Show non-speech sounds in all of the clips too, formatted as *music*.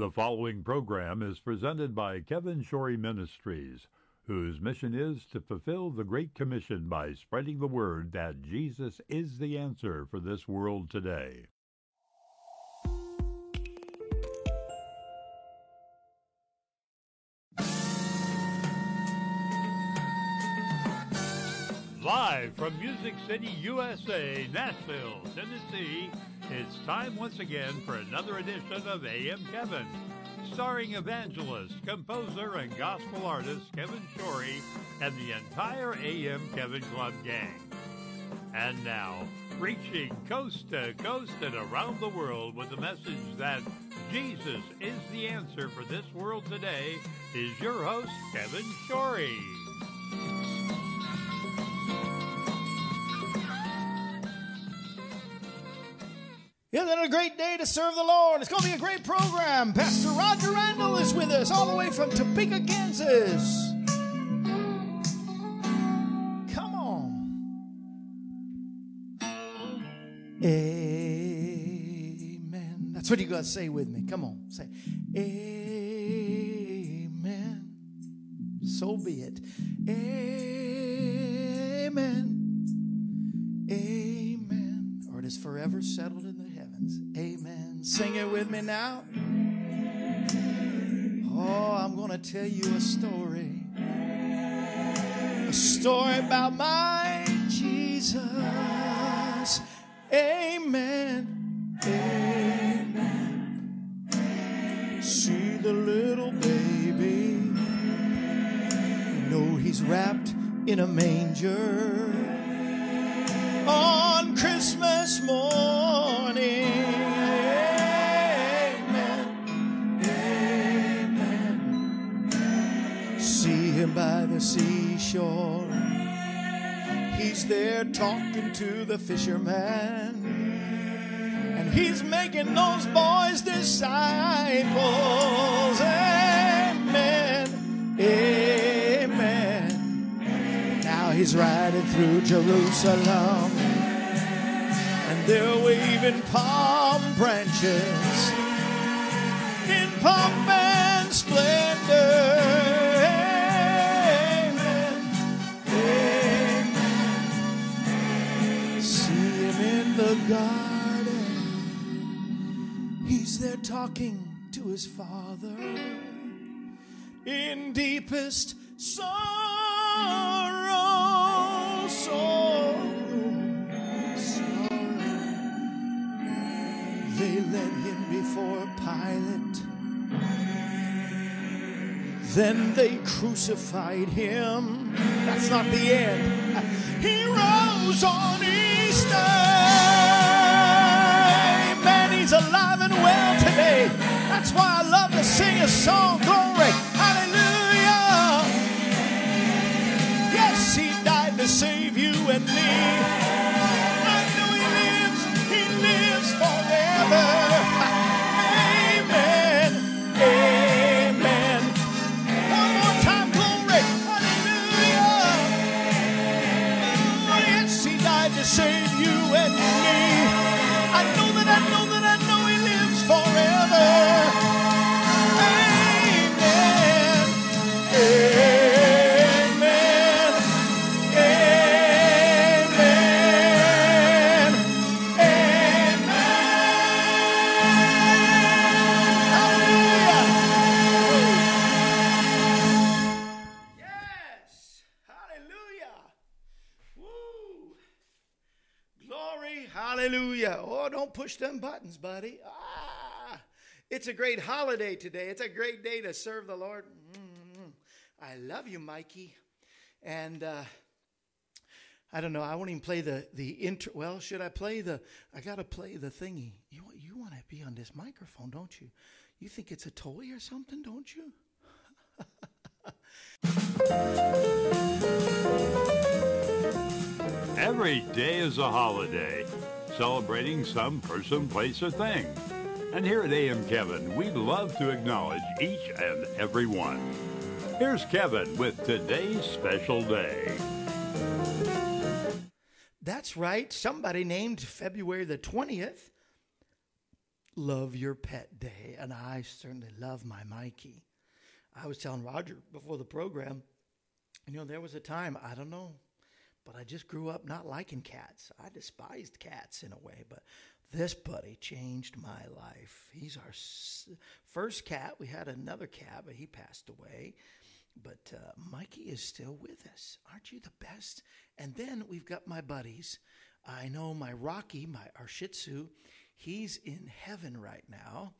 The following program is presented by Kevin Shorey Ministries, whose mission is to fulfill the Great Commission by spreading the word that Jesus is the answer for this world today. Live from Music City, USA, Nashville, Tennessee, it's time once again for another edition of AM Kevin, starring evangelist, composer, and gospel artist Kevin Shorey and the entire AM Kevin Club gang. And now, reaching coast to coast and around the world with the message that Jesus is the answer for this world today, is your host, Kevin Shorey. Isn't it a great day to serve the Lord? It's going to be a great program. Pastor Roger Randel is with us all the way from Topeka, Kansas. Come on. Amen. That's what you got to say with me. Come on. Say, Amen. So be it. Amen. Amen. Or it is forever settled in Amen. Sing it with me now. Oh, I'm going to tell you a story. A story about my Jesus. Amen. Amen. See the little baby. You know he's wrapped in a manger on Christmas morning. Seashore. He's there talking to the fisherman. And he's making those boys disciples. Amen. Amen. Now he's riding through Jerusalem. And they're waving palm branches in pomp garden. He's there talking to his father in deepest sorrow. sorrow, sorrow. They led him before Pilate. Then they crucified him. That's not the end. He rose on Easter. Alive and well today. That's why I love to sing a song. Push them buttons, buddy. Ah. It's a great holiday today. It's a great day to serve the Lord. Mm. I love you, Mikey. And uh, I don't know. I won't even play the the intro. Well, should I play the? I gotta play the thingy. You you want to be on this microphone, don't you? You think it's a toy or something, don't you? *laughs* Every day is a holiday, celebrating some person, place, or thing. And here at AM Kevin, we love to acknowledge each and every one. Here's Kevin with today's special day. That's right. Somebody named February the 20th Love Your Pet Day, and I certainly love my Mikey. I was telling Roger before the program, you know, there was a time, I don't know, but I just grew up not liking cats. I despised cats in a way, but this buddy changed my life. He's our first cat. We had another cat, but he passed away. But uh, Mikey is still with us. Aren't you the best? And then we've got my buddies. I know my Rocky, my our Shih Tzu, he's in heaven right now,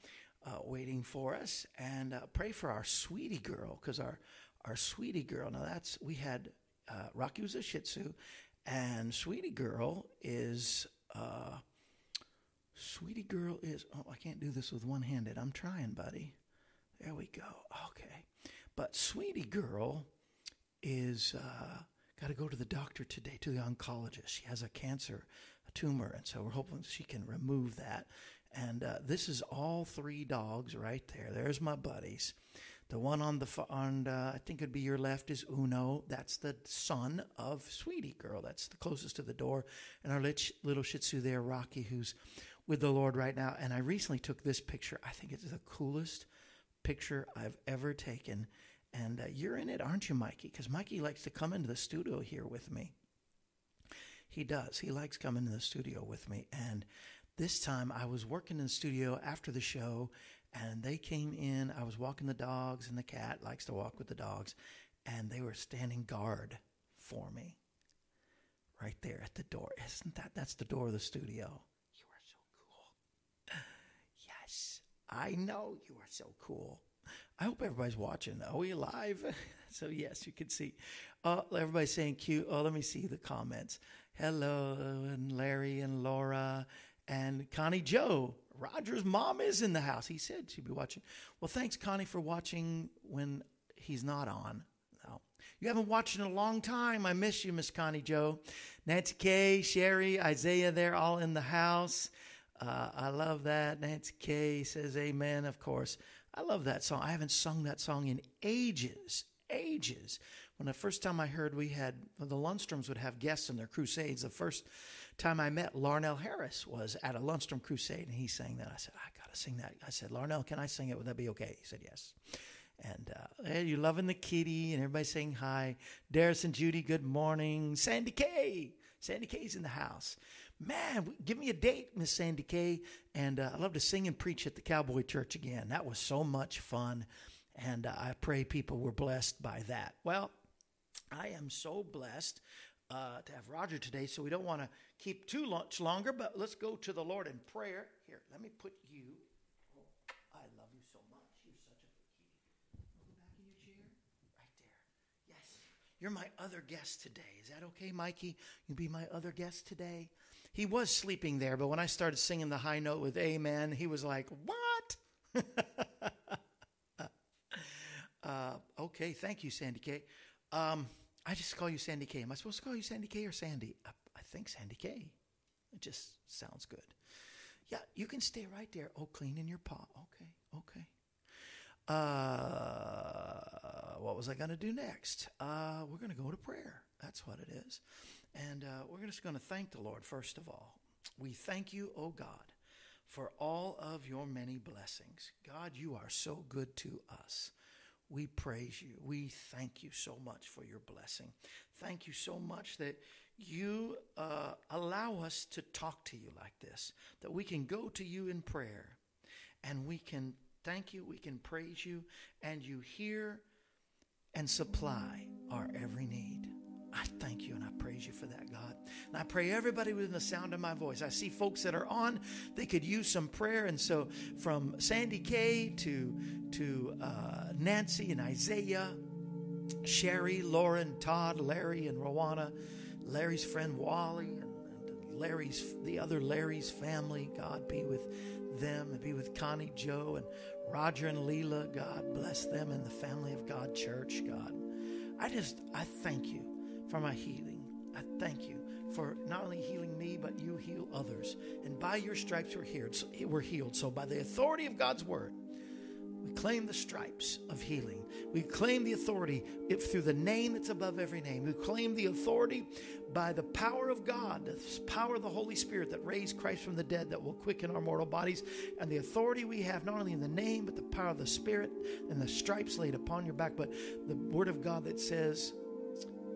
uh, waiting for us. And uh, pray for our sweetie girl, because our our sweetie girl. Now that's we had uh, Rocky was a Shih Tzu, and sweetie girl is. Uh, Sweetie girl is. Oh, I can't do this with one handed. I'm trying, buddy. There we go. Okay. But sweetie girl is uh, got to go to the doctor today, to the oncologist. She has a cancer, a tumor, and so we're hoping she can remove that. And uh, this is all three dogs right there. There's my buddies. The one on the on uh, I think it'd be your left is Uno. That's the son of Sweetie Girl. That's the closest to the door. And our little Shih Tzu there, Rocky, who's with the Lord right now. And I recently took this picture. I think it's the coolest picture I've ever taken. And uh, you're in it, aren't you, Mikey? Because Mikey likes to come into the studio here with me. He does. He likes coming to the studio with me. And this time I was working in the studio after the show, and they came in. I was walking the dogs, and the cat likes to walk with the dogs, and they were standing guard for me right there at the door. Isn't that that's the door of the studio? You are so cool. *laughs* Yes, I know you are so cool. I hope everybody's watching. Are we live? *laughs* so yes, you can see. Uh, everybody's saying cute. Oh, let me see the comments. Hello, and Larry and Laura and Connie Joe. Roger's mom is in the house. He said she'd be watching. Well, thanks, Connie, for watching when he's not on. No. You haven't watched in a long time. I miss you, Miss Connie Joe. Nancy K, Sherry, Isaiah, they're all in the house. Uh, I love that. Nancy K says amen, of course. I love that song. I haven't sung that song in ages, ages. When the first time I heard we had, the Lundstroms would have guests in their crusades, the first time I met Larnell Harris was at a Lundstrom crusade, and he sang that. I said, I got to sing that. I said, Larnell, can I sing it? Would that be okay? He said, yes. And uh, hey, you're loving the kitty, and everybody saying hi. Darius and Judy, good morning. Sandy K. Sandy K's in the house. Man, give me a date, Miss Sandy K. And uh, I love to sing and preach at the Cowboy Church again. That was so much fun. And uh, I pray people were blessed by that. Well, I am so blessed uh, to have Roger today, so we don't want to keep too much longer, but let's go to the Lord in prayer. Here, let me put you. Oh, I love you so much. You're such a back in your chair. Right there. Yes. You're my other guest today. Is that okay, Mikey? You be my other guest today? He was sleeping there, but when I started singing the high note with Amen, he was like, What? *laughs* uh, okay, thank you, Sandy K. Um, I just call you Sandy K. Am I supposed to call you Sandy K or Sandy? Think Sandy K. It just sounds good. Yeah, you can stay right there. Oh, cleaning your paw. Okay, okay. Uh, what was I going to do next? Uh, we're going to go to prayer. That's what it is. And uh, we're just going to thank the Lord, first of all. We thank you, O oh God, for all of your many blessings. God, you are so good to us. We praise you. We thank you so much for your blessing. Thank you so much that you uh, allow us to talk to you like this, that we can go to you in prayer and we can thank you, we can praise you, and you hear and supply our every need. I thank you and I praise you for that, God. And I pray everybody within the sound of my voice. I see folks that are on, they could use some prayer. And so from Sandy Kay to, to uh, Nancy and Isaiah, Sherry, Lauren, Todd, Larry, and Rowana, Larry's friend Wally, and, and Larry's, the other Larry's family, God be with them and be with Connie Joe and Roger and Leela. God bless them and the family of God Church, God. I just, I thank you for my healing. I thank you for not only healing me, but you heal others. And by your stripes we're healed. We're healed. So by the authority of God's word, we claim the stripes of healing. We claim the authority through the name that's above every name. We claim the authority by the power of God, the power of the Holy Spirit that raised Christ from the dead that will quicken our mortal bodies, and the authority we have not only in the name, but the power of the Spirit and the stripes laid upon your back, but the Word of God that says,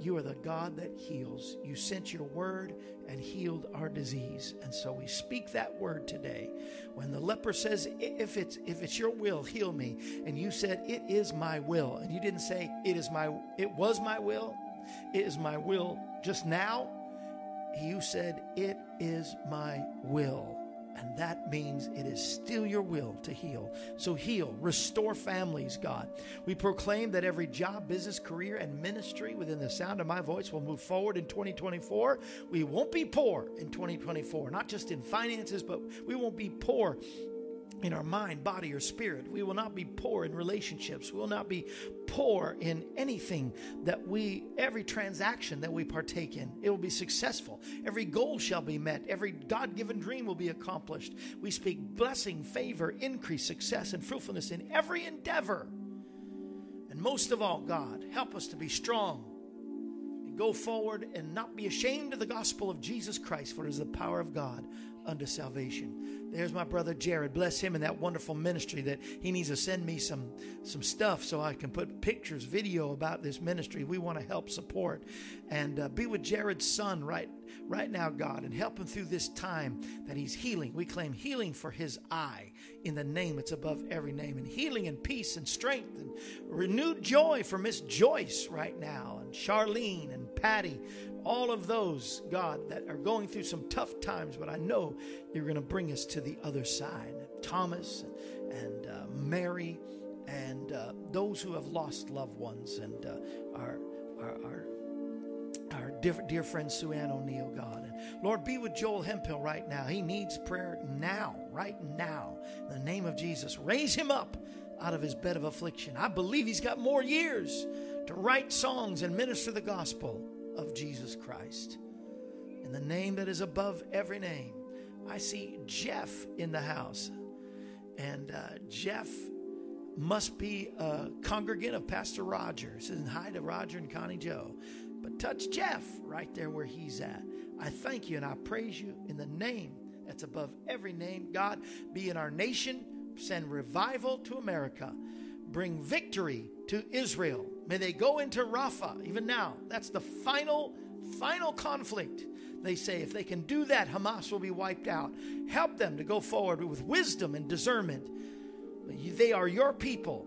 you are the God that heals. You sent your word and healed our disease. And so we speak that word today. When the leper says, if it's if it's your will, heal me. And you said, It is my will. And you didn't say it is my it was my will. It is my will just now. You said, It is my will. And that means it is still your will to heal. So heal, restore families, God. We proclaim that every job, business, career, and ministry within the sound of my voice will move forward in 2024. We won't be poor in 2024, not just in finances, but we won't be poor in our mind, body, or spirit. We will not be poor in relationships. We will not be poor in anything that we, every transaction that we partake in. It will be successful. Every goal shall be met. Every God given dream will be accomplished. We speak blessing, favor, increase, success, and fruitfulness in every endeavor. And most of all, God, help us to be strong and go forward and not be ashamed of the gospel of Jesus Christ, for it is the power of God unto salvation. There's my brother Jared. Bless him in that wonderful ministry that he needs to send me some some stuff so I can put pictures, video about this ministry. We want to help support and uh, be with Jared's son right right now, God, and help him through this time that he's healing. We claim healing for his eye in the name that's above every name, and healing and peace and strength and renewed joy for Miss Joyce right now, and Charlene and Patty all of those, God, that are going through some tough times, but I know you're going to bring us to the other side. Thomas and uh, Mary and uh, those who have lost loved ones and uh, our, our, our our dear, dear friend Sue Ann O'Neill, God. And Lord, be with Joel Hemphill right now. He needs prayer now, right now. In the name of Jesus, raise him up out of his bed of affliction. I believe he's got more years to write songs and minister the gospel of Jesus Christ. In the name that is above every name. I see Jeff in the house. And uh, Jeff must be a congregant of Pastor Roger. Says hi to Roger and Connie Joe. But touch Jeff right there where he's at. I thank you and I praise you in the name that's above every name. God, be in our nation. Send revival to America. Bring victory to Israel. May they go into Rafah even now. That's the final, final conflict. They say if they can do that, Hamas will be wiped out. Help them to go forward with wisdom and discernment. They are your people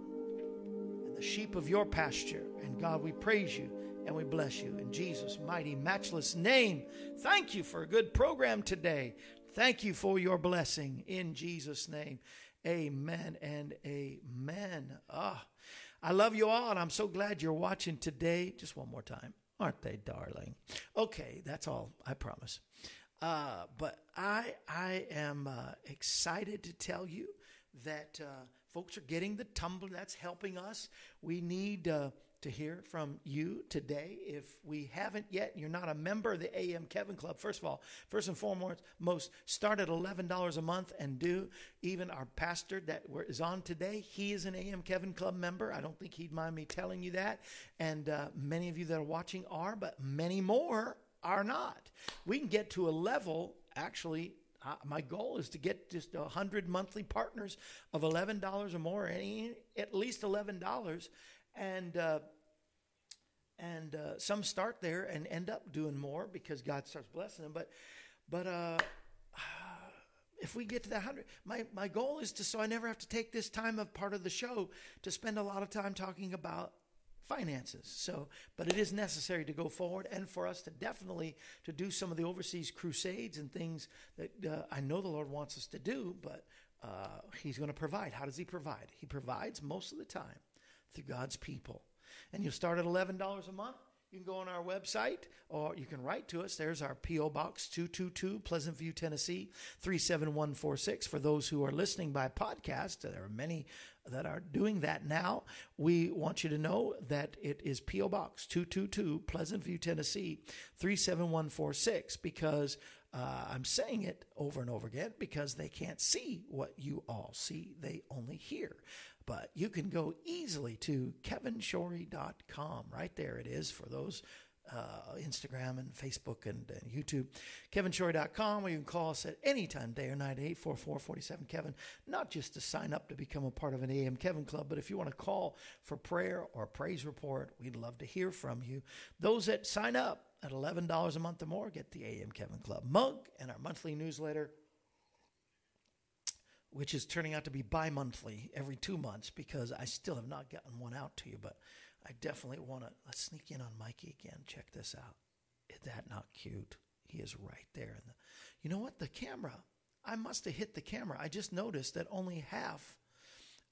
and the sheep of your pasture. And God, we praise you and we bless you in Jesus' mighty, matchless name. Thank you for a good program today. Thank you for your blessing in Jesus' name. Amen and amen. Ah. I love you all, and I'm so glad you're watching today. Just one more time. Aren't they, darling? Okay, that's all, I promise. Uh, but I, I am uh, excited to tell you that uh, folks are getting the tumbler. That's helping us. We need uh, to hear from you today. If we haven't yet, you're not a member of the AM Kevin Club. First of all, first and foremost, most start at eleven dollars a month and do. Even our pastor that is on today, he is an AM Kevin Club member. I don't think he'd mind me telling you that. And uh, many of you that are watching are, but many more are not. We can get to a level actually uh, my goal is to get just a hundred monthly partners of eleven dollars or more, any at least eleven dollars, and uh, and uh, some start there and end up doing more because God starts blessing them. But but uh, *sighs* if we get to that hundred, my my goal is to so I never have to take this time of part of the show to spend a lot of time talking about finances. So, but it is necessary to go forward and for us to definitely to do some of the overseas crusades and things that uh, I know the Lord wants us to do. But uh, He's going to provide. How does He provide? He provides most of the time through God's people. And you'll start at $11 a month. You can go on our website or you can write to us. There's our P.O. Box 222, Pleasant View, Tennessee 37146. For those who are listening by podcast, there are many that are doing that now. We want you to know that it is P.O. Box 222, Pleasant View, Tennessee 37146 because uh, I'm saying it over and over again because they can't see what you all see, they only hear. But you can go easily to kevinshorey.com. Right there it is for those uh, Instagram and Facebook and, and YouTube. KevinShorey.com, or you can call us at any time, day or night, 844-47-KEVIN, not just to sign up to become a part of an AM Kevin Club, but if you want to call for prayer or praise report, we'd love to hear from you. Those that sign up at $11 a month or more get the AM Kevin Club mug and our monthly newsletter which is turning out to be bi monthly every two months because I still have not gotten one out to you. But I definitely want to. Let's sneak in on Mikey again. Check this out. Is that not cute? He is right there. In the, you know what? The camera. I must have hit the camera. I just noticed that only half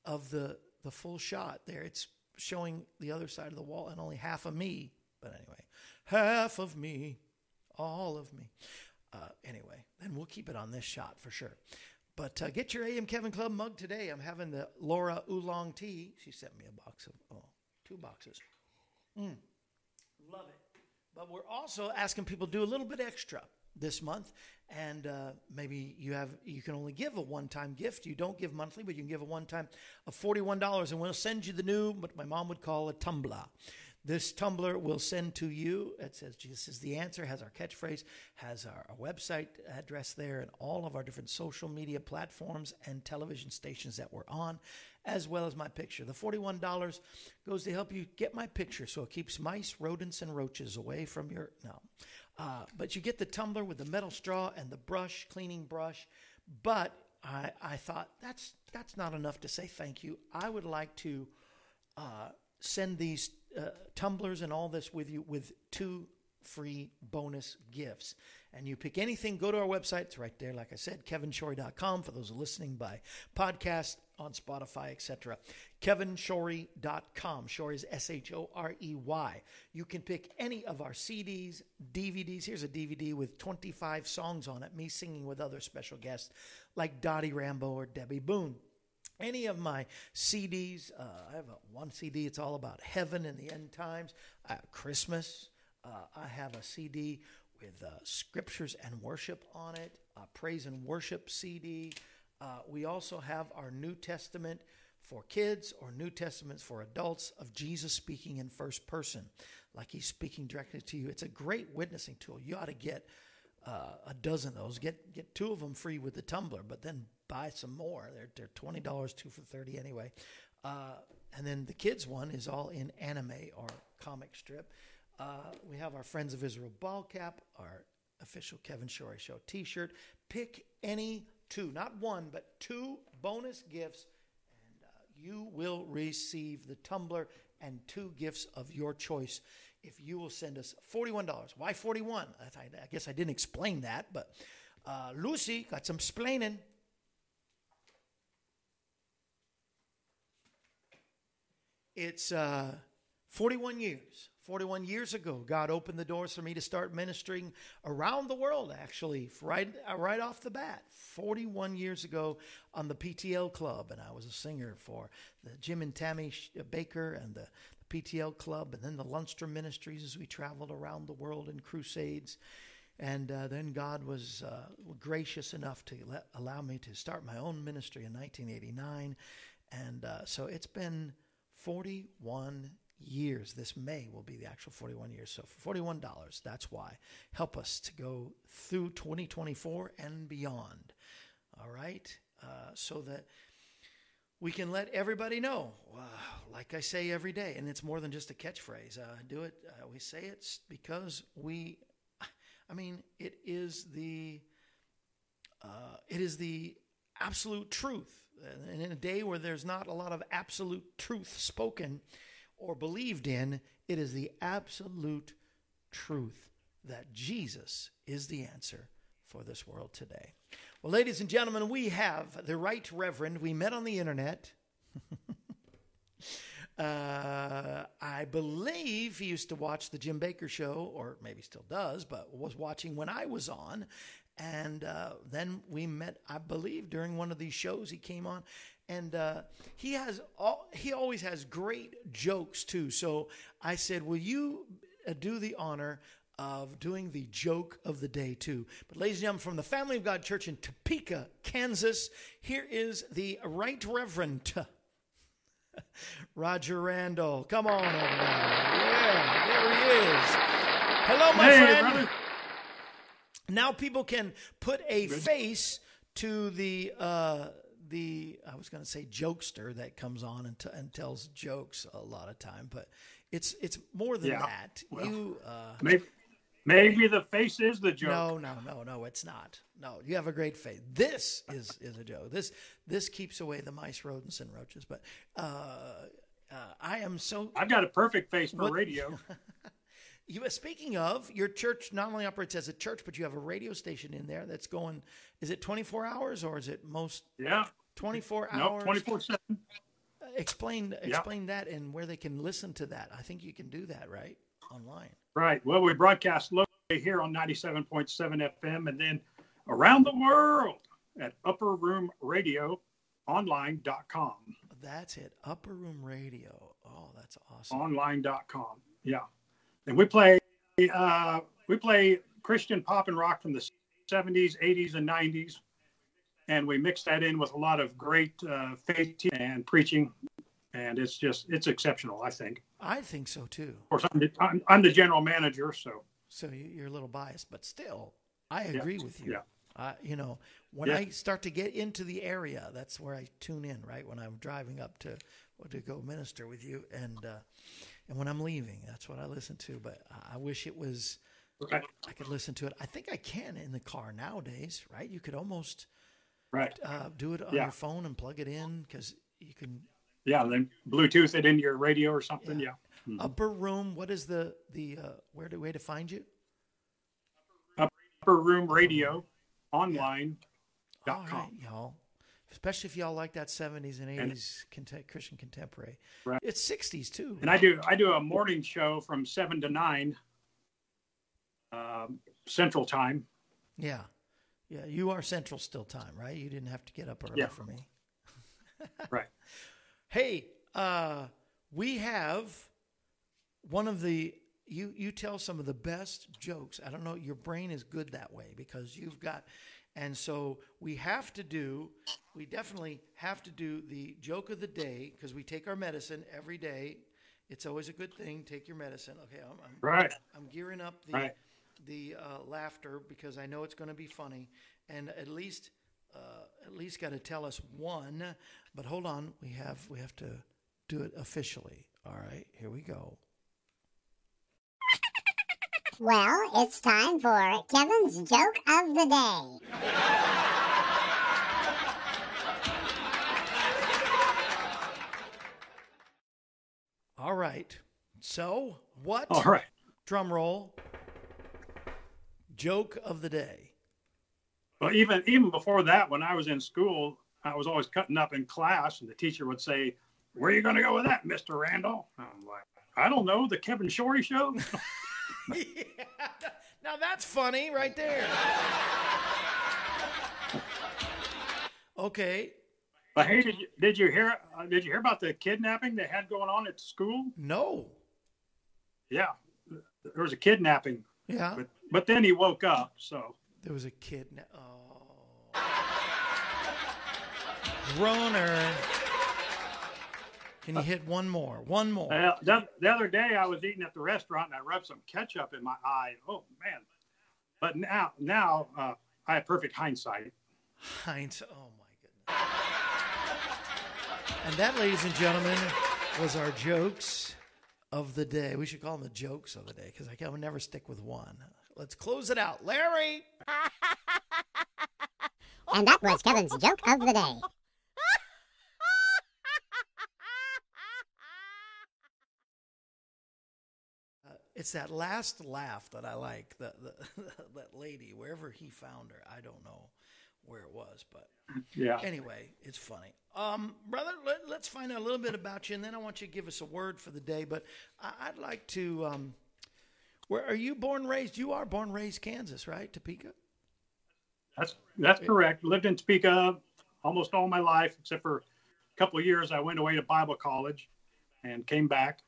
of the the full shot there. It's showing the other side of the wall and only half of me. But anyway, half of me, all of me. Uh, anyway, then we'll keep it on this shot for sure. But uh, get your AM Kevin Club mug today. I'm having the Laura Oolong tea. She sent me a box of, oh, two boxes. Mm, love it. But we're also asking people to do a little bit extra this month. And uh, maybe you have you can only give a one time gift. You don't give monthly, but you can give a one time of forty one dollars, and we'll send you the new what my mom would call a tumbler. This tumbler will send to you. It says Jesus is the answer, has our catchphrase, has our, our, website address there, and all of our different social media platforms and television stations that we're on, as well as my picture. The $41 goes to help you get my picture so it keeps mice, rodents, and roaches away from your. No. Uh, but you get the tumbler with the metal straw and the brush, cleaning brush. But I, I thought that's, that's not enough to say thank you. I would like to. Uh, send these uh, tumblers and all this with you with two free bonus gifts. And you pick anything, go to our website. It's right there, like I said, kevinshorey.com for those listening by podcast on Spotify, etc. kevinshorey.com. Shorey is S H O R E Y. You can pick any of our CDs, DVDs. Here's a DVD with 25 songs on it, me singing with other special guests like Dottie Rambo or Debby Boone any of my CDs. Uh, I have a, one CD. It's all about heaven and the end times. Uh, Christmas. Uh, I have a CD with uh, scriptures and worship on it. A praise and worship CD. Uh, we also have our New Testament for kids or New Testaments for adults of Jesus speaking in first person, like he's speaking directly to you. It's a great witnessing tool. You ought to get uh, a dozen of those. Get get two of them free with the tumbler, but then buy some more. They're they're twenty dollars, two for thirty anyway. Uh, and then the kids one is all in anime or comic strip. Uh, we have our Friends of Israel ball cap, our official Kevin Shorey Show T-shirt. Pick any two, not one, but two bonus gifts, and uh, you will receive the tumbler and two gifts of your choice if you will send us $41. Why 41? I, I guess I didn't explain that, but uh, Lucy got some splaining. It's uh, 41 years. 41 years ago, God opened the doors for me to start ministering around the world, actually, right, uh, right off the bat. 41 years ago on the PTL Club, and I was a singer for the Jim and Tammy Bakker and the, PTL Club, and then the Lundstrom Ministries as we traveled around the world in crusades. And uh, then God was uh, gracious enough to let, allow me to start my own ministry in 1989. And uh, so it's been 41 years. This May will be the actual 41 years. So for $41, that's why. Help us to go through 2024 and beyond. All right? Uh, so that we can let everybody know, uh, like I say every day, and it's more than just a catchphrase. Uh, do it. Uh, we say it because we. I mean, it is the. Uh, it is the absolute truth, and in a day where there's not a lot of absolute truth spoken or believed in, it is the absolute truth that Jesus is the answer for this world today. Well, ladies and gentlemen, we have the Right Reverend. We met on the internet. *laughs* uh, I believe he used to watch the Jim Bakker show, or maybe still does, but was watching when I was on. And uh, then we met, I believe, during one of these shows he came on. And uh, he has all, he always has great jokes too. So I said, "Will you uh, do the honor of doing the joke of the day, too. But, ladies and gentlemen, from the Family of God Church in Topeka, Kansas, here is the Right Reverend *laughs* Roger Randel. Come on, everybody. Yeah, there he is. Hello, my Hey, friend. brother. Now people can put a face to the uh, the I was going to say jokester that comes on and, t- and tells jokes a lot of time, but it's it's more than Yeah, that. well, you uh, Maybe, maybe the face is the joke. no no no no it's not. No, you have a great face. This is is a joke. This this keeps away the mice, rodents, and roaches. But uh, uh, I am so I've got a perfect face for What- radio. *laughs* You, speaking of, your church not only operates as a church, but you have a radio station in there that's going. Is it 24 hours or is it most Yeah. 24 No, hours? 24 7. Uh, explain explain that and where they can listen to that. I think you can do that right online. Right. Well, we broadcast locally here on 97.7 FM and then around the world at upperroomradioonline.com. That's it. Upper Room Radio. Oh, that's awesome. Online.com. Yeah. And we play uh, we play Christian pop and rock from the 70s, 80s, and 90s. And we mix that in with a lot of great uh, faith and preaching. And it's just, it's exceptional, I think. I think so too. Of course, I'm the, I'm, I'm the general manager, so So you- you're a little biased, but still, I Yeah, agree with you. yeah. Uh, you know, when Yeah. I start to get into the area, that's where I tune in. Right when I'm driving up to to go minister with you, and uh, and when I'm leaving, that's what I listen to. But I- wish it was right. I could listen to it. I think I can in the car nowadays. Right? You could almost right. uh, do it on Yeah. your phone and plug it in because you can. Yeah, then Bluetooth it into your radio or something. Yeah. Yeah. Upper room. What is the the uh, where the way to find you? Upper Room Radio online. All Dot com. y'all. Especially if y'all like that 70s and 80s conte- Christian contemporary. Right. It's 60s too. And I do I do a morning show from seven to nine um, Central Time. Yeah. Yeah, you are Central still time, right? You didn't have to get up early Yeah. for me. *laughs* Right. Hey, uh, we have one of the you you tell some of the best jokes. I don't know, your brain is good that way because you've got and so we have to do we definitely have to do the joke of the day because we take our medicine every day. It's always a good thing. Take your medicine. Okay, I'm, I'm Right. I'm gearing up the Right. the uh, laughter because I know it's going to be funny, and at least uh, at least got to tell us one. But hold on, we have we have to do it officially. All right, here we go. Well, it's time for Kevin's joke of the day. All right. So what? All right. Drum roll. Joke of the day. Well, even even before that, when I was in school, I was always cutting up in class, and the teacher would say, "Where are you going to go with that, Mister Randel?" I'm like, "I don't know, the Kevin Shorey show." *laughs* yeah. *laughs* Now that's funny right there. Okay. but hey, did you, did you hear? Uh, did you hear about the kidnapping they had going on at school? No. Yeah, there was a kidnapping, Yeah. but but then he woke up. So There was a kid. Na- oh. Groner. Can you hit one more? One more. uh, the, the other day I was eating at the restaurant and I rubbed some ketchup in my eye. Oh man! But now now uh, I have perfect hindsight. Heinz. Oh my goodness. And that, ladies and gentlemen, was our jokes of the day. We should call them the jokes of the day because I can never stick with one. Let's close it out. Larry. *laughs* And that was Kevin's joke of the day. It's that last laugh that I like. The, the *laughs* that lady, wherever he found her, I don't know where it was, but Yeah. anyway, it's funny. Um, brother, let, let's find out a little bit about you, and then I want you to give us a word for the day. But I, I'd like to. Um, where are you born, raised? You are born, raised Kansas, right? Topeka. That's that's correct. Lived in Topeka almost all my life, except for a couple of years. I went away to Bible college and came back.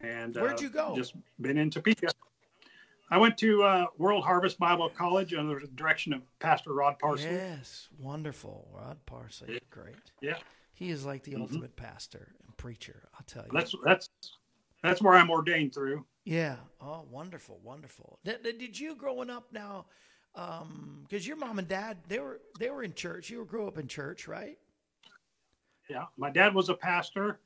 And Where'd uh, you go? Just been in Topeka. I went to uh, World Harvest Bible College under the direction of Pastor Rod Parsley. Yes, wonderful. Rod Parsley, great. Yeah. He is like the mm-hmm. ultimate pastor and preacher. I'll tell you. That's that's that's where I'm ordained through. Yeah. Oh, wonderful, wonderful. Did, did you growing up now? Because um, your mom and dad they were they were in church. You grew up in church, right? Yeah. My dad was a pastor,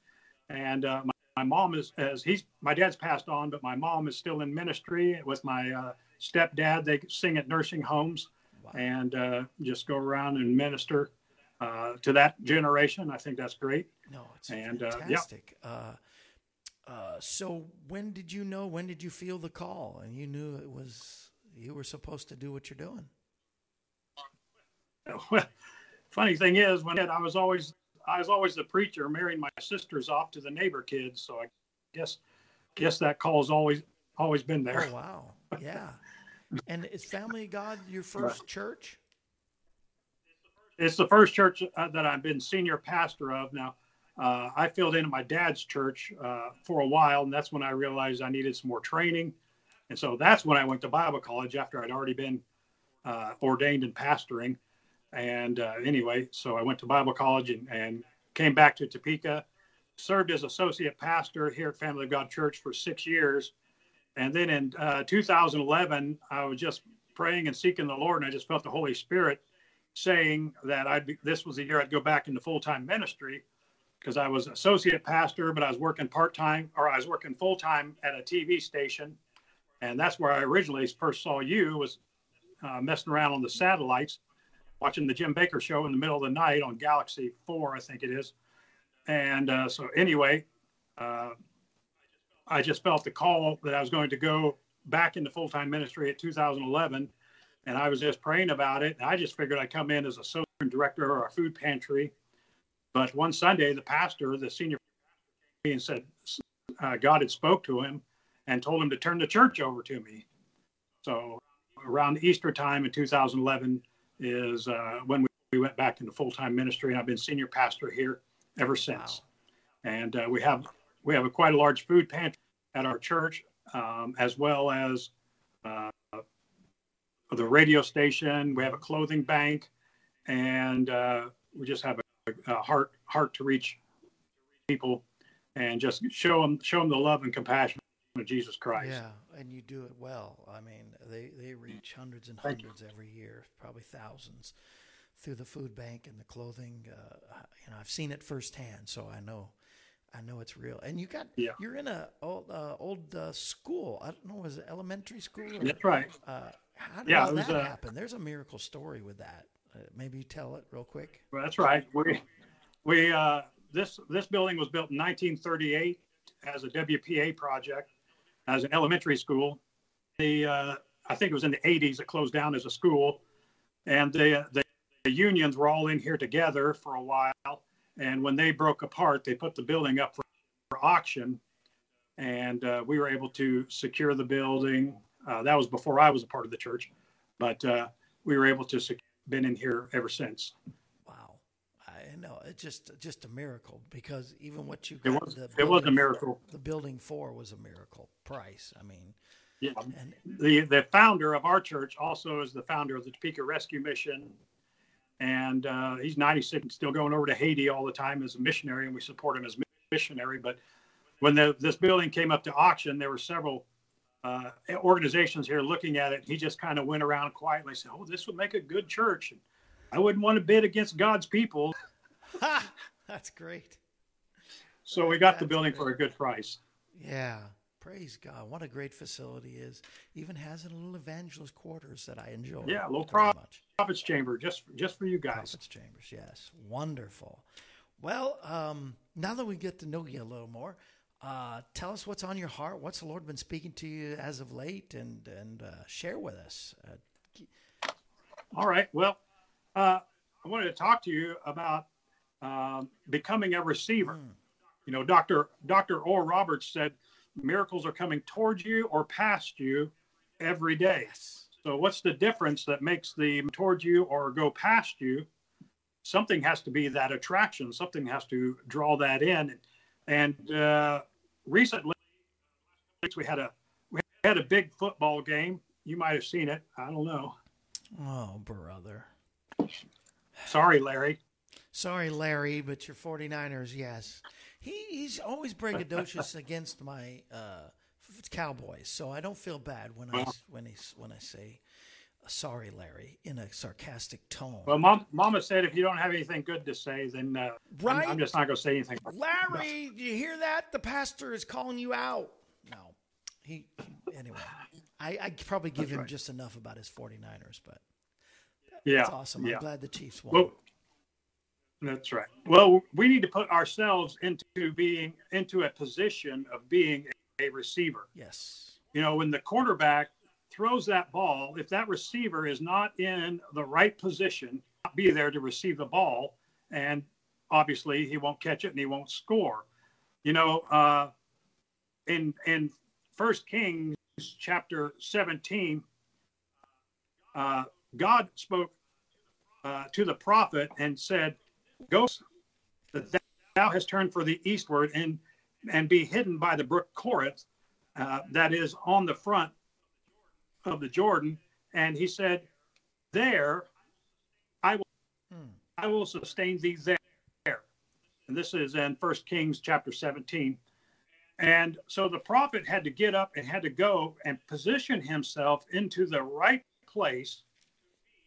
and uh, my, mom is as he's my dad's passed on, but my mom is still in ministry with my uh, stepdad. They sing at nursing homes wow. and uh, just go around and minister uh, to that generation. I think that's great. No, it's and, fantastic. Uh, yeah. Uh, uh, so when did you know? When did you feel the call, and you knew it was you were supposed to do what you're doing? *laughs* Well, funny thing is, when I was always I was always the preacher, marrying my sisters off to the neighbor kids. So I guess guess that call's always always been there. Oh wow, yeah. and is Family God your *laughs* first right. church? It's the first church uh, that I've been senior pastor of. Now, uh, I filled in at my dad's church uh, for a while, and that's when I realized I needed some more training. And so that's when I went to Bible college after I'd already been uh, ordained in pastoring. And uh, anyway, so I went to Bible college and, and came back to Topeka, served as associate pastor here at Family of God Church for six years. And then in uh, 2011, I was just praying and seeking the Lord, and I just felt the Holy Spirit saying that I'd be, this was the year I'd go back into full time ministry because I was associate pastor, but I was working part time or I was working full time at a TV station, and that's where I originally first saw you was uh, messing around on the satellites, watching the Jim Bakker show in the middle of the night on Galaxy Four, I think it is, and uh, so anyway, uh, I just felt the call that I was going to go back into full time ministry at 2011 and I was just praying about it. I just figured I'd come in as a social director or a food pantry. But one Sunday, the pastor, the senior pastor, and said uh, God had spoke to him and told him to turn the church over to me. So around Easter time in 2011 is uh, when we, we went back into full time ministry, and I've been senior pastor here ever since. Wow. And uh, we have we have a quite a large food pantry at our church, um, as well as uh, the radio station. We have a clothing bank, and uh, we just have a, a, heart heart to reach people and just show them show them the love and compassion of Jesus Christ. Yeah, and you do it well. I mean, they they reach hundreds and hundreds every year, probably thousands, through the food bank and the clothing. Uh, you know, I've seen it firsthand, so I know. I know it's real, and you got yeah. you're in a old uh, old uh, school. I don't know, was it elementary school? Or, That's right. Uh, how did yeah, that uh, happen? There's a miracle story with that. Uh, maybe tell it real quick. Well, that's right. We we uh, this this building was built in 1938 as a WPA project, as an elementary school. The uh, I think it was in the 80s it closed down as a school, and the, the the unions were all in here together for a while. And when they broke apart, they put the building up for, for auction, and uh, we were able to secure the building uh, that was before I was a part of the church, but uh, we were able to sec- been in here ever since. Know it's just just a miracle because even what you got, it was it was a miracle. For, the building four was a miracle price. I mean, yeah. And, the the founder of our church also is the founder of the Topeka Rescue Mission, and uh, he's 96, and still going over to Haiti all the time as a missionary, and we support him as missionary. But when the, this building came up to auction, there were several uh, organizations here looking at it. He just kind of went around quietly and said, "Oh, this would make a good church." And I wouldn't want to bid against God's people. *laughs* That's great. So we got That's the building great. for a good price. Yeah. Praise God. What a great facility is. Even has a little evangelist quarters that I enjoy. Yeah, a little prophets chamber just just for you guys. Prophets chambers, yes. Wonderful. Well, um, now that we get to know you a little more, uh, tell us what's on your heart. What's the Lord been speaking to you as of late, and and uh, share with us. Uh, All right. Well, uh, I wanted to talk to you about um, becoming a receiver. Mm. You know, Doctor Doctor Oral Roberts said miracles are coming towards you or past you every day. Yes. So, what's the difference that makes the towards you or go past you? Something has to be that attraction. Something has to draw that in. And uh, recently we had a we had a big football game. You might have seen it. I don't know. Oh, brother. Sorry, Larry. Sorry, Larry, but your 49ers, yes. He, he's always braggadocious *laughs* against my uh, Cowboys, so I don't feel bad when I when he when I say sorry, Larry, in a sarcastic tone. Well, Mom, Mama said if you don't have anything good to say, then uh, right? I'm, I'm, just not going to say anything. Larry, do you hear that? The pastor is calling you out. No, he, he anyway. I I probably give that's him right. just enough about his 49ers, but yeah, that's awesome. Yeah. I'm glad the Chiefs won. Well, that's right. Well, we need to put ourselves into being into a position of being a receiver. Yes. You know, when the quarterback throws that ball, if that receiver is not in the right position, be there to receive the ball, and obviously he won't catch it and he won't score. You know, uh, in in First Kings chapter 17, uh, God spoke uh, to the prophet and said, "Go, that thou hast turned for the eastward and and be hidden by the brook Cherith, uh, that is on the front of the Jordan." And he said, "There, I will, hmm. I will sustain thee there." And this is in First Kings chapter 17. And so the prophet had to get up and had to go and position himself into the right place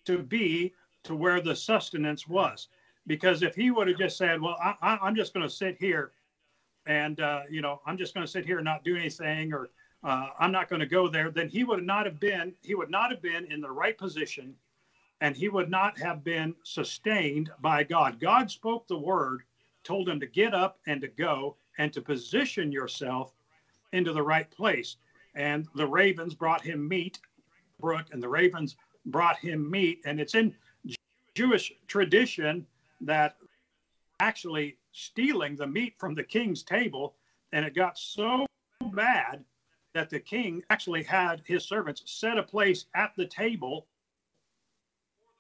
to be to where the sustenance was. Because if he would have just said, "Well, I, am just going to sit here, and uh, you know, I'm just going to sit here and not do anything," or uh, "I'm not going to go there," then he would not have been he would not have been in the right position, and he would not have been sustained by God. God spoke the word, told him to get up and to go and to position yourself into the right place. And the ravens brought him meat, Brook, and the ravens brought him meat, and it's in Jewish tradition that actually stealing the meat from the king's table, and it got so bad that the king actually had his servants set a place at the table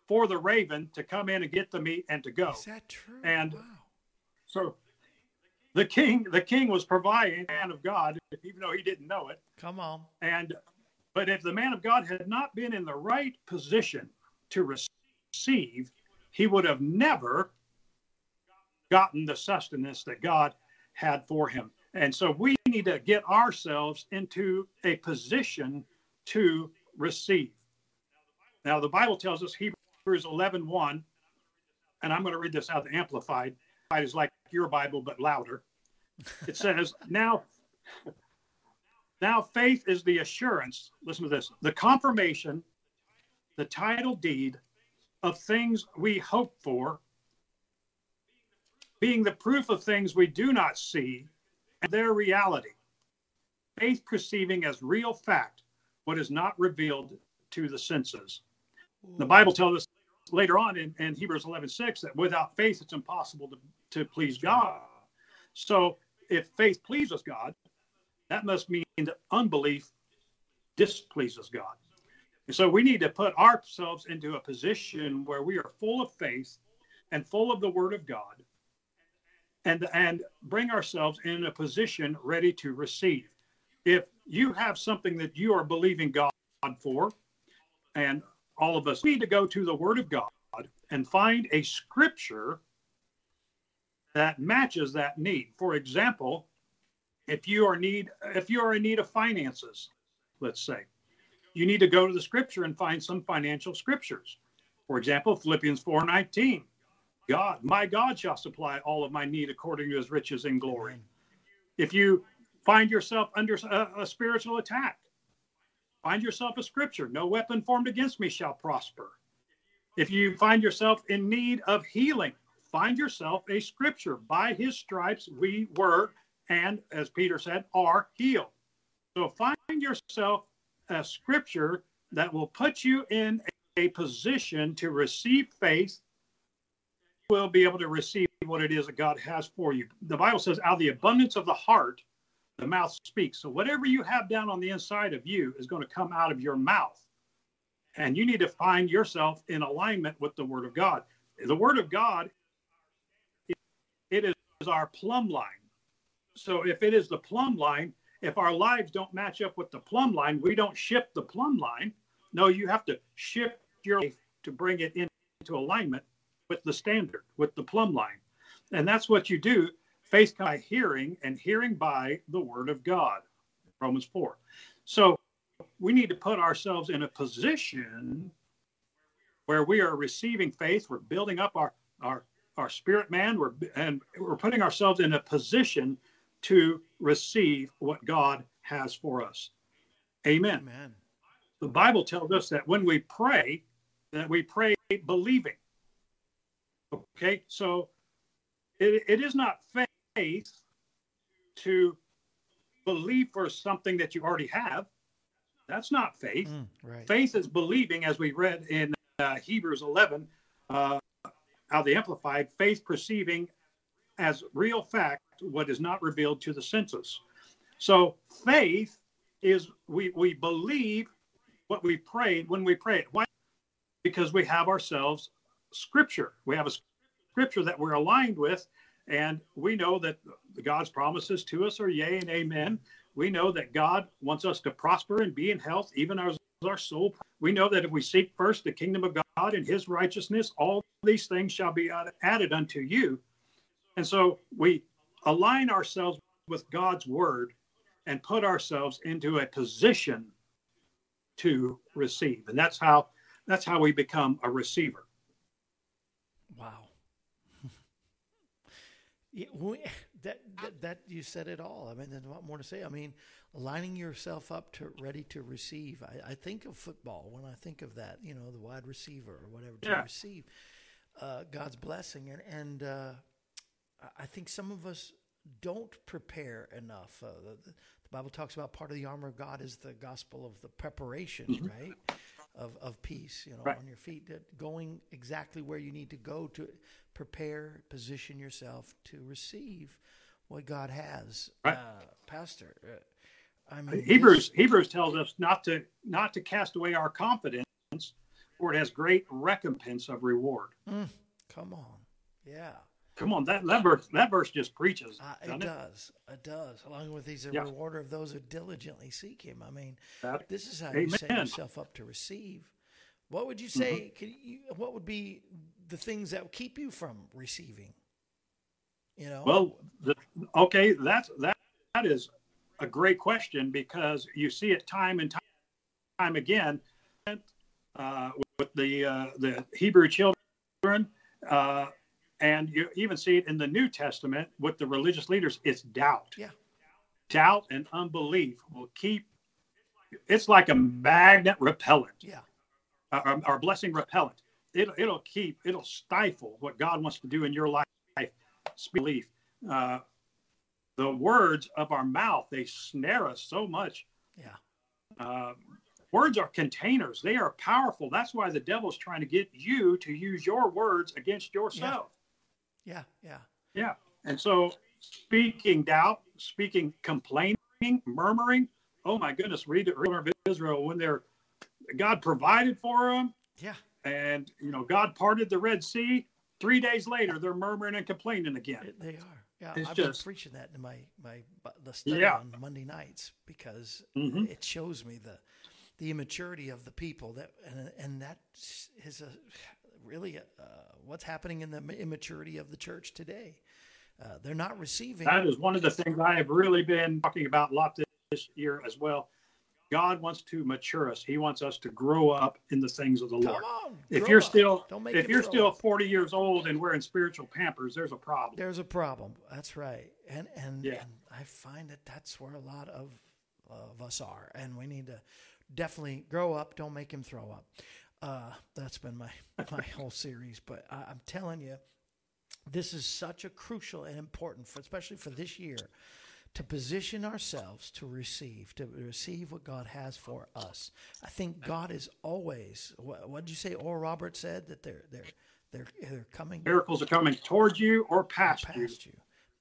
for the raven to come in and get the meat and to go. Is that true? And wow. so the king, the king was providing the man of God, even though he didn't know it. Come on. And but if the man of God had not been in the right position to receive receive, he would have never gotten the sustenance that God had for him. And so we need to get ourselves into a position to receive. Now, the Bible tells us Hebrews 11 1, and I'm going to read this out the Amplified. It is like your Bible, but louder. It *laughs* says, Now, now faith is the assurance, listen to this, the confirmation, the title deed of things we hope for, being the proof of things we do not see and their reality. Faith perceiving as real fact what is not revealed to the senses. The Bible tells us later on in, in Hebrews 11 6 that without faith it's impossible to, to please God. So if faith pleases God, that must mean that unbelief displeases God. So we need to put ourselves into a position where we are full of faith and full of the word of God and and bring ourselves in a position ready to receive. If you have something that you are believing God for, and all of us need to go to the word of God and find a scripture that matches that need. For example, if you are need if you are in need of finances, let's say, you need to go to the scripture and find some financial scriptures. For example, Philippians 4:19. God, my God shall supply all of my need according to his riches in glory. If you find yourself under a, uh, a spiritual attack, find yourself a scripture. No weapon formed against me shall prosper. If you find yourself in need of healing, find yourself a scripture. By his stripes we were, and as Peter said, are healed. So find yourself a scripture that will put you in a position to receive faith. You will be able to receive what it is that God has for you. The Bible says, out of the abundance of the heart, the mouth speaks. So whatever you have down on the inside of you is going to come out of your mouth. And you need to find yourself in alignment with the Word of God. The Word of God, it is our plumb line. So if it is the plumb line, if our lives don't match up with the plumb line, we don't shift the plumb line. No, you have to shift your life to bring it into alignment with the standard, with the plumb line. And that's what you do. Faith by hearing, and hearing by the word of God. Romans 4. So we need to put ourselves in a position where we are receiving faith. We're building up our, our, our spirit man, we're, and we're putting ourselves in a position to receive what God has for us. Amen. Amen. The Bible tells us that when we pray, that we pray believing. Okay, so it, it is not faith to believe for something that you already have. That's not faith. Mm, right. Faith is believing, as we read in uh, Hebrews 11, uh, out of the Amplified, faith perceiving as real fact what is not revealed to the senses. So faith is we, we believe what we prayed when we prayed. Why? Because we have ourselves scripture. We have a scripture that we're aligned with, and we know that God's promises to us are yea and amen. We know that God wants us to prosper and be in health, even as our soul. We know that if we seek first the kingdom of God and his righteousness, all these things shall be added unto you. And so we align ourselves with God's word and put ourselves into a position to receive. And that's how that's how we become a receiver. Wow. *laughs* yeah, we, that, that that you said it all. I mean, there's a lot more to say. I mean, lining yourself up to ready to receive. I, I think of football when I think of that. You know, the wide receiver or whatever to Yeah. receive uh, God's blessing, and and uh, I- think some of us don't prepare enough. Uh, the, the Bible talks about part of the armor of God is the gospel of the preparation, right? Of, of peace, you know, Right. on your feet, that going exactly where you need to go to prepare, position yourself to receive what God has. Right. Uh, Pastor, uh, I mean, Hebrews Hebrews tells us not to not to cast away our confidence, for it has great recompense of reward. mm, come on, yeah. Come on, that that verse that verse just preaches. Uh, it it? does. It does. Along with he's a Yeah. rewarder of those who diligently seek him. I mean, That- this is how you set yourself up to receive. What would you say? Mm-hmm. You, what would be the things that keep you from receiving? You know. Well, the, okay, that's that that is a great question because you see it time and time, time again uh, with the uh, the Hebrew children, uh, and you even see it in the New Testament with the religious leaders. It's doubt. Yeah. Doubt and unbelief will keep. It's like a magnet repellent. yeah. our blessing repellent. It'll, it'll keep, it'll stifle what God wants to do in your life. Belief. Uh, the words of our mouth, they snare us so much. Yeah. Uh, words are containers, they are powerful. That's why the devil's trying to get you to use your words against yourself. Yeah. Yeah. Yeah. And so speaking doubt, speaking complaining, murmuring. Oh my goodness, read it read of Israel when they're God provided for them Yeah. and you know God parted the Red Sea. Three days later, they're murmuring and complaining again. It- they are. Yeah. It's I've just- been preaching that in my my the study Yeah. on Monday nights because Mhm. it shows me the the immaturity of the people that and and that is a really uh, what's happening in the immaturity of the church today. Uh, they're not receiving. That is one of the things I have really been talking about a lot this, year as well. God wants to mature us. He wants us to grow up in the things of the Come Lord. on, If you're up. still Don't make if you're still up. 40 years old and wearing spiritual pampers, there's a problem. there's a problem. That's right, and and, Yeah. and I find that that's where a lot of of us are, and we need to definitely grow up. Don't make him throw up. Uh, that's been my my *laughs* whole series, but I, I'm telling you, this is such a crucial and important, for, especially for this year, to position ourselves to receive, to receive what God has for us. I think God is always. What, what did you say? Or Robert said that they're they're they're they're coming Miracles are coming towards you or past, you past you.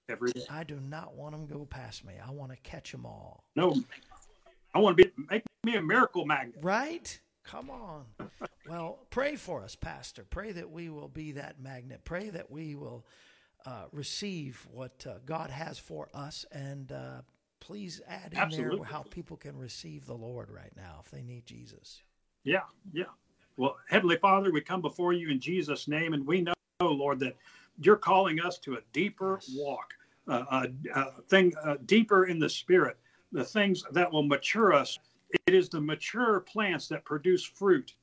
every day. I do not want them to go past me. I want to catch them all. No, I want to be make me a miracle magnet. Right? Come on. Well, pray for us, Pastor. Pray that we will be that magnet. Pray that we will uh, receive what uh, God has for us. And uh, please add in Absolutely. there how people can receive the Lord right now if they need Jesus. Yeah, yeah. Well, Heavenly Father, we come before you in Jesus' name, and we know Lord, that you're calling us to a deeper yes. walk, uh, a, a, thing uh, deeper in the spirit, the things that will mature us. It is the mature plants that produce fruit,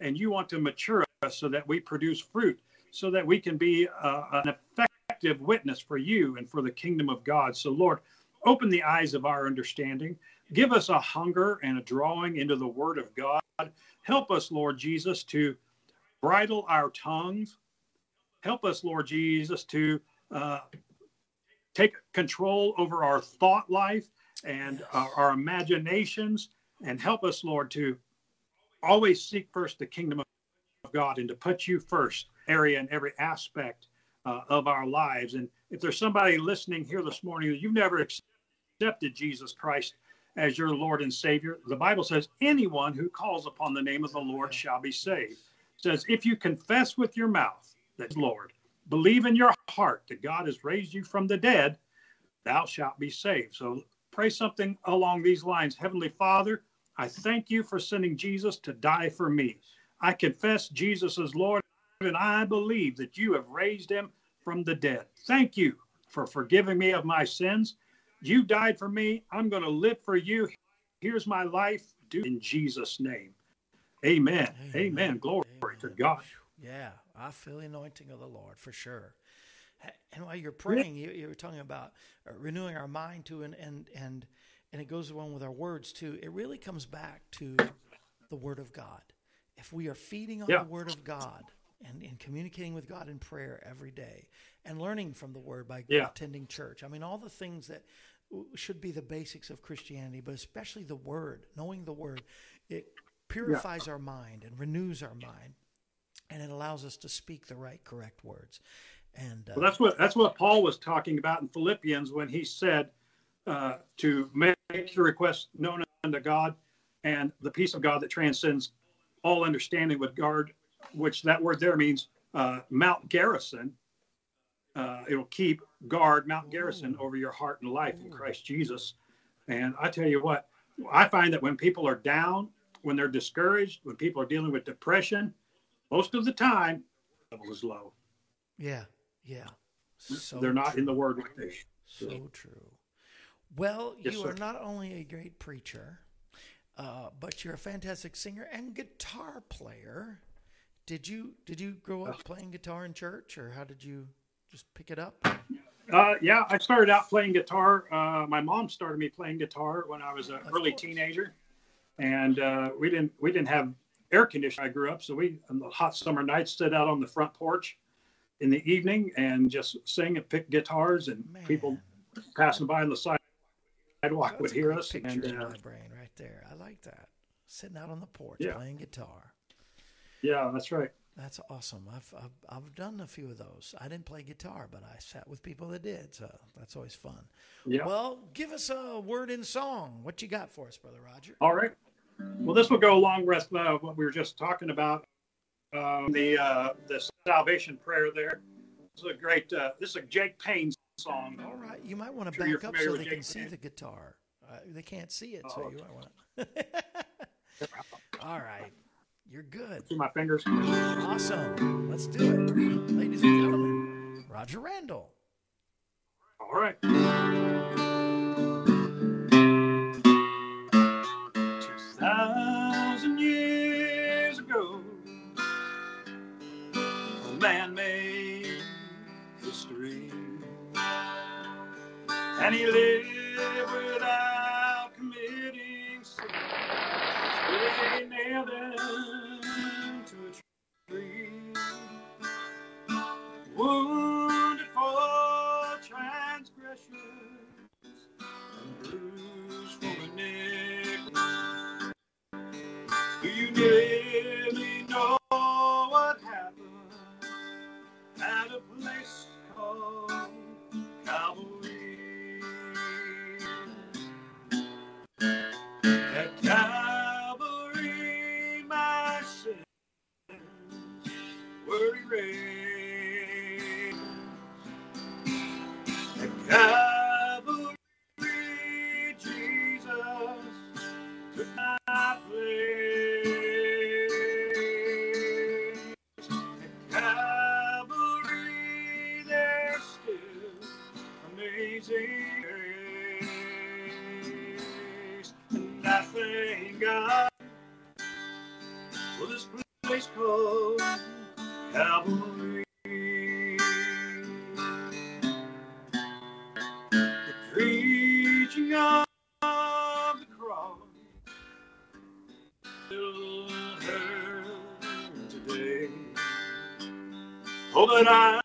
and you want to mature us so that we produce fruit, so that we can be uh, an effective witness for you and for the kingdom of God. So, Lord, open the eyes of our understanding. Give us a hunger and a drawing into the Word of God. Help us, Lord Jesus, to bridle our tongues. Help us, Lord Jesus, to uh, take control over our thought life and our, imaginations. And help us, Lord, to always seek first the kingdom of God and to put you first area in every aspect uh, of our lives. And if there's somebody listening here this morning that you've never accepted Jesus Christ as your Lord and Savior, the Bible says, anyone who calls upon the name of the Lord shall be saved. It says, if you confess with your mouth that Lord, believe in your heart that God has raised you from the dead, thou shalt be saved. So pray something along these lines. Heavenly Father, I thank you for sending Jesus to die for me. I confess Jesus as Lord, and I believe that you have raised him from the dead. Thank you for forgiving me of my sins. You died for me. I'm going to live for you. Here's my life. Do in Jesus' name. Amen. Amen. Amen. Glory Amen. to God. Yeah, I feel the anointing of the Lord for sure. And while you're praying, you, you were talking about uh, renewing our mind to and and and and it goes along with our words too. It really comes back to the Word of God. If we are feeding on yeah. the Word of God and, and communicating with God in prayer every day and learning from the Word by yeah. attending church, I mean, all the things that should be the basics of Christianity, but especially the Word, knowing the Word, it purifies yeah. our mind and renews our mind, and it allows us to speak the right, correct words. And uh, well, that's what that's what Paul was talking about in Philippians when he said uh, to make your request known unto God, and the peace of God that transcends all understanding would guard, which that word there means uh, Mount Garrison uh, it'll keep guard Mount Garrison over your heart and life in Christ Jesus. And I tell you what, I find that when people are down, when they're discouraged, when people are dealing with depression, most of the time, level is low. Yeah, yeah. So they're not true. in the Word with me. So. so true. Well, yes, you sir. are not only a great preacher, uh, but you're a fantastic singer and guitar player. Did you did you grow up playing guitar in church, or how did you just pick it up? Uh, yeah, I started out playing guitar. Uh, my mom started me playing guitar when I was an early course. teenager, and uh, we didn't we didn't have air conditioning. I grew up, so we on the hot summer nights stood out on the front porch in the evening and just sing and pick guitars, and Man. people passing by on the sidewalk That's would hear us. Picture and, in uh, my brain right there. I like that. Sitting out on the porch yeah. playing guitar. Yeah, that's right. That's awesome. I've, I've, I've done a few of those. I didn't play guitar, but I sat with people that did, so that's always fun. Yeah. Well, give us a word in song. What you got for us, brother Roger? All right. Well, this will go along with uh, what we were just talking about. Um, the uh, the salvation prayer there. This is a great. Uh, this is a Jake Payne song. All right, you might want to sure back up so they Jake can see Payne. the guitar. Uh, they can't see it, so oh, you might want. *laughs* All right. You're good. See my fingers. Awesome. Let's do it. Ladies and gentlemen, Roger Randel. Oh,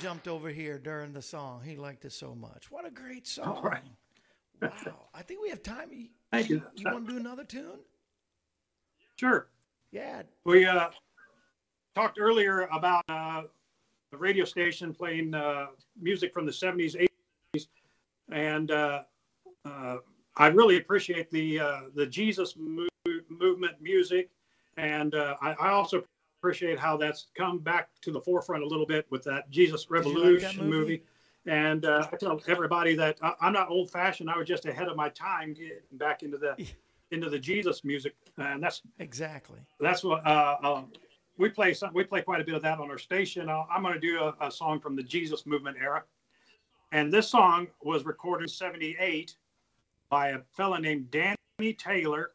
jumped over here during the song. He liked it so much. What a great song. *laughs* All right. Wow. I think we have time. You, Thank you. you want to do another tune? Sure. Yeah. We uh, talked earlier about uh, the radio station playing uh, music from the 70s, 80s, and uh, uh, I really appreciate the uh, the Jesus mo- movement music, and uh, I, I also appreciate how that's come back to the forefront a little bit with that Jesus you like that Revolution movie? movie. And uh, I tell everybody that I, I'm not old fashioned. I was just ahead of my time getting back into the into the Jesus music, and that's Exactly. that's what uh, um, we play. Some, we play quite a bit of that on our station. Uh, I'm going to do a, a song from the Jesus Movement era, and this song was recorded in '78 by a fella named Danny Taylor,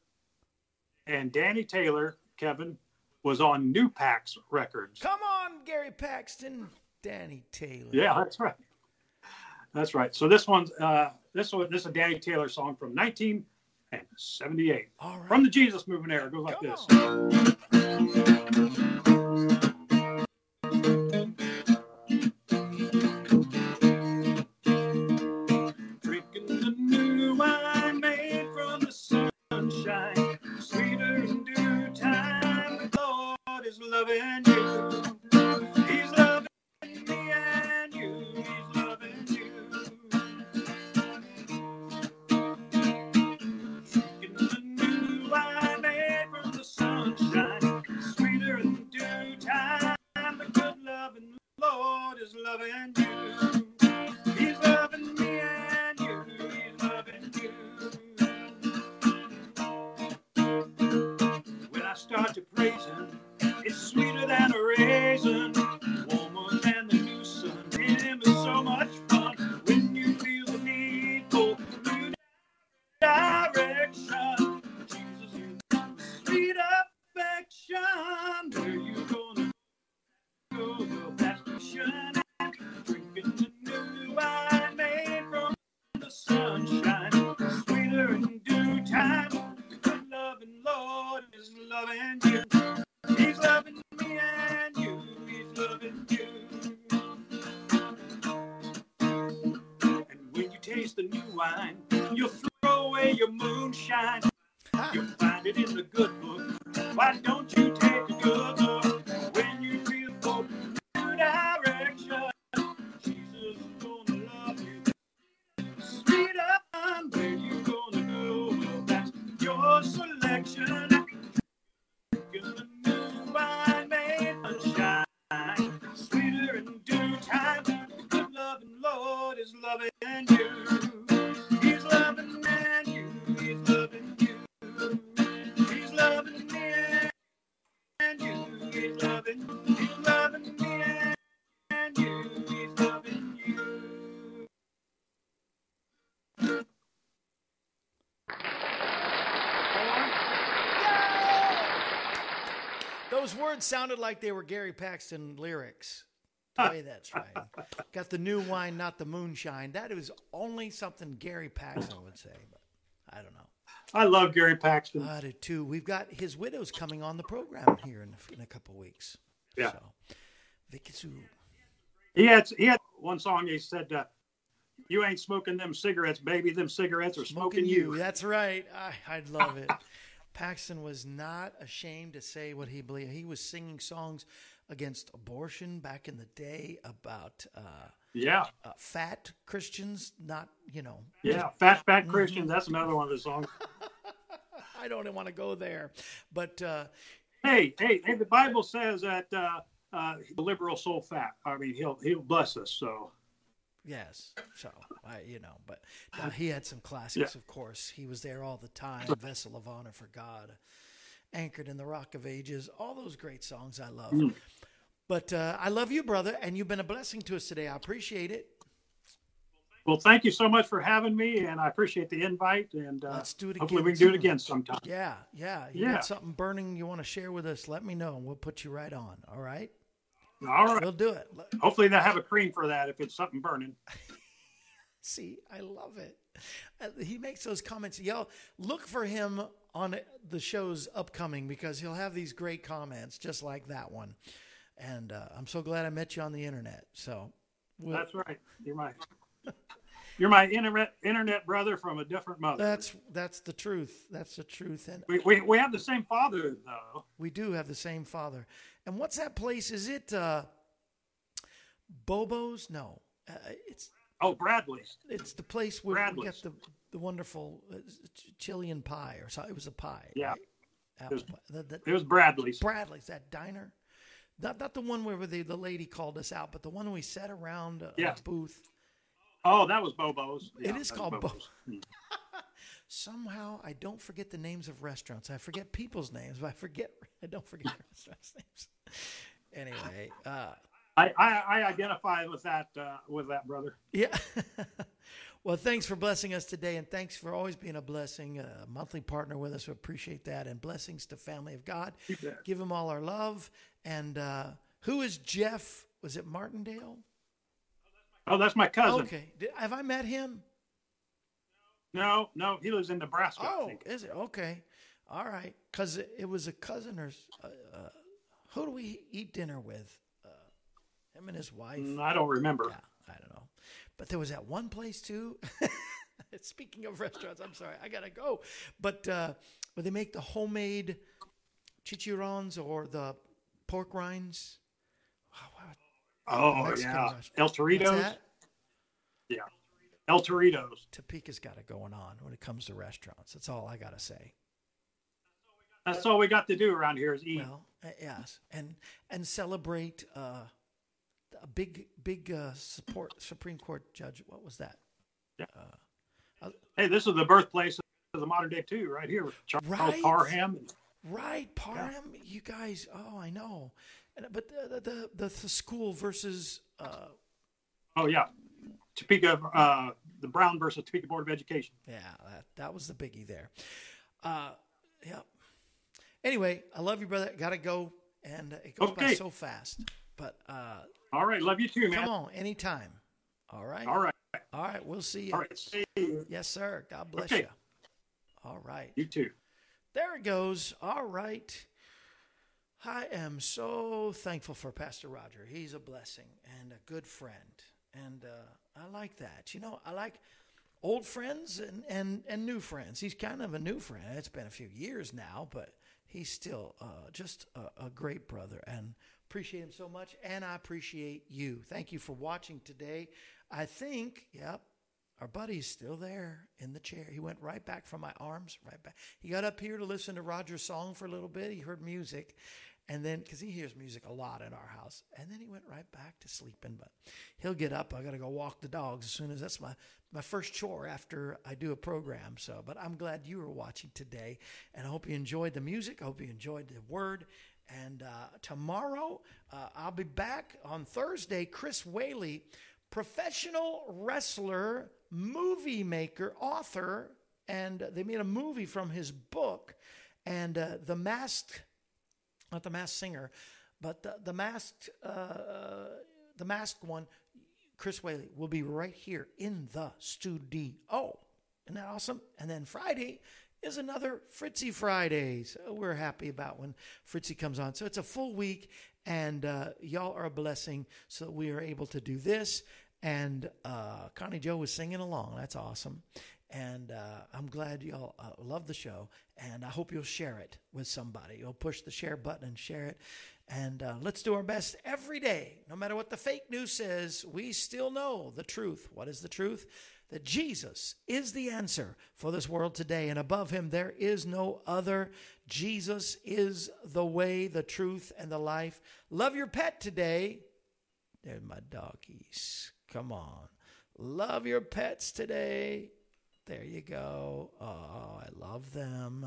and Danny Taylor, Kevin, was on New Pax Records. Come on, Gary Paxton, Danny Taylor. Yeah, that's right. That's right. So this one's uh, this one this is a Danny Taylor song from 1978 All right. from the Jesus Movement era. It goes like Come this. on. Loving you. Sounded like they were Gary Paxton lyrics. Boy, that's right. Got the new wine, not the moonshine. That is only something Gary Paxton would say, but I don't know. I love Gary Paxton. I do too. We've got his widow's coming on the program here in, in a couple weeks. Yeah. So, Vicky Sue. He had he had one song. He said, uh, "You ain't smoking them cigarettes, baby. Them cigarettes are smoking, you." That's right. I, I love it. *laughs* Paxton was not ashamed to say what he believed. He was singing songs against abortion back in the day about uh, Yeah, uh, fat Christians, not, you know. yeah. Fat Mm-hmm. Fat Christian. That's another one of his songs. *laughs* I don't want to go there. But uh, Hey, hey, hey! The Bible says that uh, uh, the liberal soul fat. I mean, he'll he'll bless us. So yes, so, I, you know, but no, he had some classics, of course. He was there all the time, Vessel of Honor for God, Anchored in the Rock of Ages, all those great songs I love. Mm. But uh, I love you, brother, and you've been a blessing to us today. I appreciate it. Well, thank you so much for having me, and I appreciate the invite. And uh, Let's do it hopefully again we can do it again sometime. Yeah, yeah. You Yeah. got something burning you want to share with us? Let me know, and we'll put you right on. All right, All right. we'll do it. Hopefully they'll have a cream for that if it's something burning. *laughs* See, I love it. Uh, He makes those comments. Y'all look for him on the shows upcoming because he'll have these great comments just like that one. And uh, I'm so glad I met you on the internet. So we'll, That's right. You're my *laughs* you're my internet internet brother from a different mother. that's that's the truth. That's the truth. And we, we we have the same father though. we do have the same father. And what's that place? Is it uh, Bobo's? No, uh, it's Oh, Bradley's. it's the place where we Bradley's. get the the wonderful uh, Chilean pie or something. It was a pie. Yeah. right? Apple was- pie. The- the- It was Bradley's. Bradley's that diner. Not not the one where the the lady called us out, but the one we sat around a, a booth. Oh, that was Bobo's. It Yeah, is that was called Bobo's. Hmm. *laughs* Somehow I don't forget the names of restaurants. I forget people's names, but I forget *laughs* I don't forget restaurants' names. *laughs* Anyway, uh, I, I I identify with that uh, with that brother. yeah. *laughs* well, thanks for blessing us today, and thanks for always being a blessing, a monthly partner with us. We appreciate that, and blessings to Family of God. Give them all our love. And uh, who is Jeff? Was it Martindale? Oh, that's my cousin. Okay. Did, have I met him? No, no, he lives in Nebraska. I Oh, think. is it? Okay. All right. Because it, was a cousin or. Uh, uh, who do we eat dinner with? Uh, him and his wife. Mm, I don't remember. Yeah, I don't know. But there was that one place too. *laughs* Speaking of restaurants, I'm sorry, I gotta go. But uh, where they make the homemade chicharrones or the pork rinds. Wow, wow. Oh yeah. El that? Yeah, El Torito's. Topeka's got it going on when it comes to restaurants. That's all I gotta say. That's all we got to do around here is eat. Well, uh, yes, and and celebrate uh, a big big uh, support Supreme Court judge. What was that? Yeah. hey, this is the birthplace of the modern day too, right here Charles Right. Parham. Right, Parham. You guys. Oh, I know. But the the, the the school versus uh, Oh yeah, Topeka, uh, the Brown versus Topeka Board of Education. yeah, that that was the biggie there. Uh, yeah. Anyway, I love you, brother. Got to go, and it goes by so fast. But uh, All right, love you too, man. come on, anytime. All right. All right, All right. We'll see you. all right. See you. Yes, sir. God bless Okay. you. All right. You too. There it goes. All right. I am so thankful for Pastor Roger. He's a blessing and a good friend. And uh, I like that. You know, I like old friends and, and, and new friends. He's kind of a new friend. It's been a few years now, but he's still uh, just a, a great brother and appreciate him so much. And I appreciate you. Thank you for watching today. I think, yep, our buddy's still there in the chair. He went right back from my arms, right back. He got up here to listen to Roger's song for a little bit. He heard music, and then because he hears music a lot in our house, and then he went right back to sleeping. But he'll get up. I got to go walk the dogs as soon as that's my my first chore after I do a program. So, but I'm glad you were watching today, and I hope you enjoyed the music. I hope you enjoyed the word, And uh, tomorrow, uh, I'll be back on Thursday. Chris Whaley, professional wrestler, movie maker, author, and they made a movie from his book. And uh, the masked, not the masked singer, but the, the masked, uh, the masked one, Chris Whaley, will be right here in the studio. Isn't that awesome? And then Friday is another Fritzy Friday. So we're happy about when Fritzy comes on. So it's a full week, and uh, y'all are a blessing. So we are able to do this. And uh, Connie Joe was singing along. That's awesome. And uh, I'm glad y'all uh, love the show. And I hope you'll share it with somebody. You'll push the share button and share it. And uh, let's do our best every day. No matter what the fake news says, we still know the truth. What is the truth? That Jesus is the answer for this world today. And above him, there is no other. Jesus is the way, the truth, and the life. Love your pet today. There's my doggies. Come on. Love your pets today. There you go. Oh, I love them.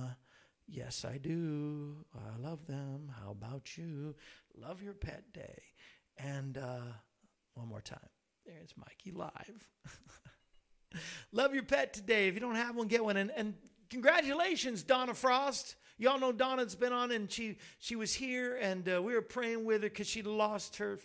Yes, I do. I love them. How about you? Love your pet day. And uh, one more time. There's Mikey live. *laughs* love your pet today. If you don't have one, get one. And, and congratulations, Donna Frost. Y'all know Donna's been on, and she she was here, and uh, we were praying with her because she lost her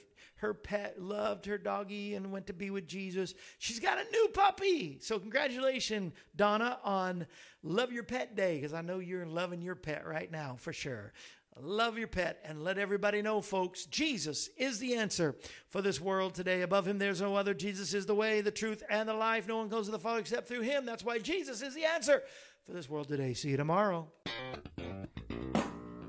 her pet, loved her doggy, and went to be with Jesus. She's got a new puppy. So congratulations, Donna, on Love Your Pet Day, because I know you're loving your pet right now for sure. Love your pet and let everybody know, folks, Jesus is the answer for this world today. Above him, there's no other. Jesus is the way, the truth, and the life. No one goes to the Father except through him. That's why Jesus is the answer for this world today. See you tomorrow.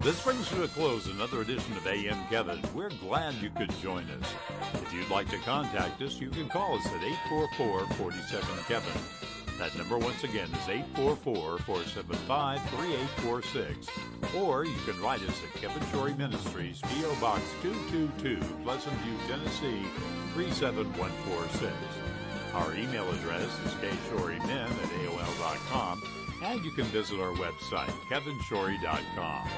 This brings to a close another edition of AM Kevin. We're glad you could join us. If you'd like to contact us, you can call us at 844 47 Kevin. That number, once again, is 844 475 3846. Or you can write us at Kevin Shorey Ministries, P.O. Box 222, Pleasant View, Tennessee 37146. Our email address is kshorymen at AOL.com, and you can visit our website, kevinshorey.com.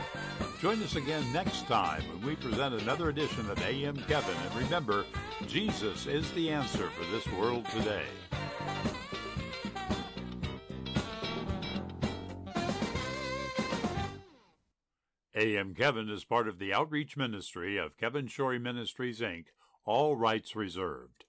Join us again next time when we present another edition of AM Kevin. And remember, Jesus is the answer for this world today. AM Kevin is part of the outreach ministry of Kevin Shorey Ministries, Inc., all rights reserved.